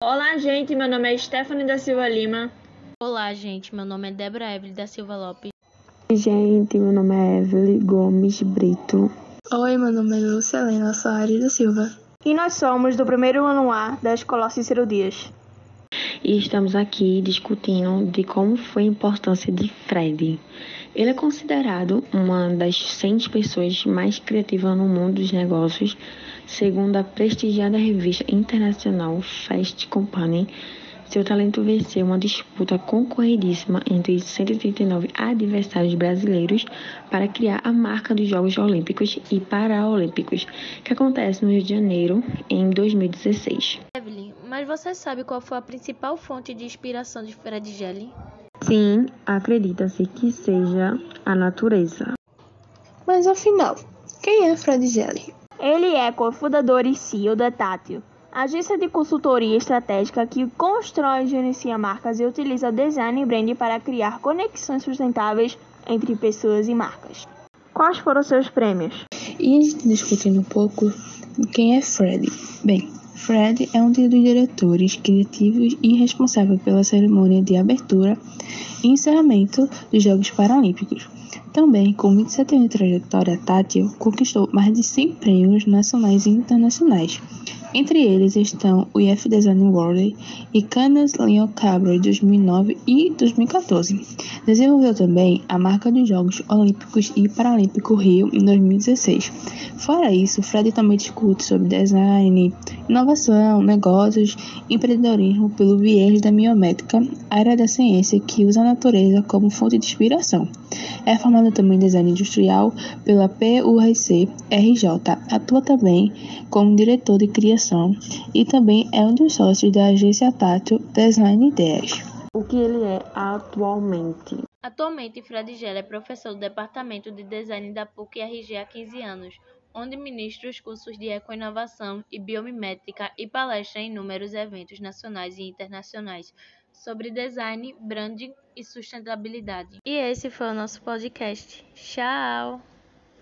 Olá, gente. Meu nome é Stephanie da Silva Lima. Olá, gente. Meu nome é Débora Evelyn da Silva Lopes. Gente, meu nome é Evelyn Gomes Brito. Oi, meu nome é Lúcia Helena Soares da Silva. E nós somos do primeiro ano A da Escola Cícero Dias. E estamos aqui discutindo de como foi a importância de Fred. Ele é considerado uma das 100 pessoas mais criativas no mundo dos negócios, segundo a prestigiada revista internacional Fast Company. Seu talento venceu uma disputa concorridíssima entre 139 adversários brasileiros para criar a marca dos Jogos Olímpicos e Paralímpicos, que acontece no Rio de Janeiro em 2016. Evelyn, mas você sabe qual foi a principal fonte de inspiração de Fred Gelli? Sim, acredita-se que seja a natureza. Mas afinal, quem é Fred Gelli? Ele é cofundador e CEO da Tátil, agência de consultoria estratégica que constrói e gerencia marcas e utiliza design e brand para criar conexões sustentáveis entre pessoas e marcas. Quais foram seus prêmios? E discutindo um pouco quem é Fred. Bem, Fred é um dos diretores criativos e responsável pela cerimônia de abertura e encerramento dos Jogos Paralímpicos. Também, com 27 anos de trajetória, Tátil conquistou mais de 100 prêmios nacionais e internacionais. Entre eles estão o IF Design World e Cannes Lion Cabra de 2009 e 2014. Desenvolveu também a marca dos Jogos Olímpicos e Paralímpico Rio em 2016. Fora isso, Fred também discute sobre design, inovação, negócios empreendedorismo pelo viés da biométrica, área da ciência que usa a natureza como fonte de inspiração. É formado também em design industrial pela PURC RJ. Atua também como diretor de criação e também é um dos sócios da agência Tátil Design Ideias. O que ele é atualmente? Atualmente, Fred Gelli é professor do Departamento de Design da PUC-RG há 15 anos, onde ministra os cursos de Ecoinovação e Biomimética e palestra em inúmeros eventos nacionais e internacionais sobre design, branding e sustentabilidade. E esse foi o nosso podcast. Tchau!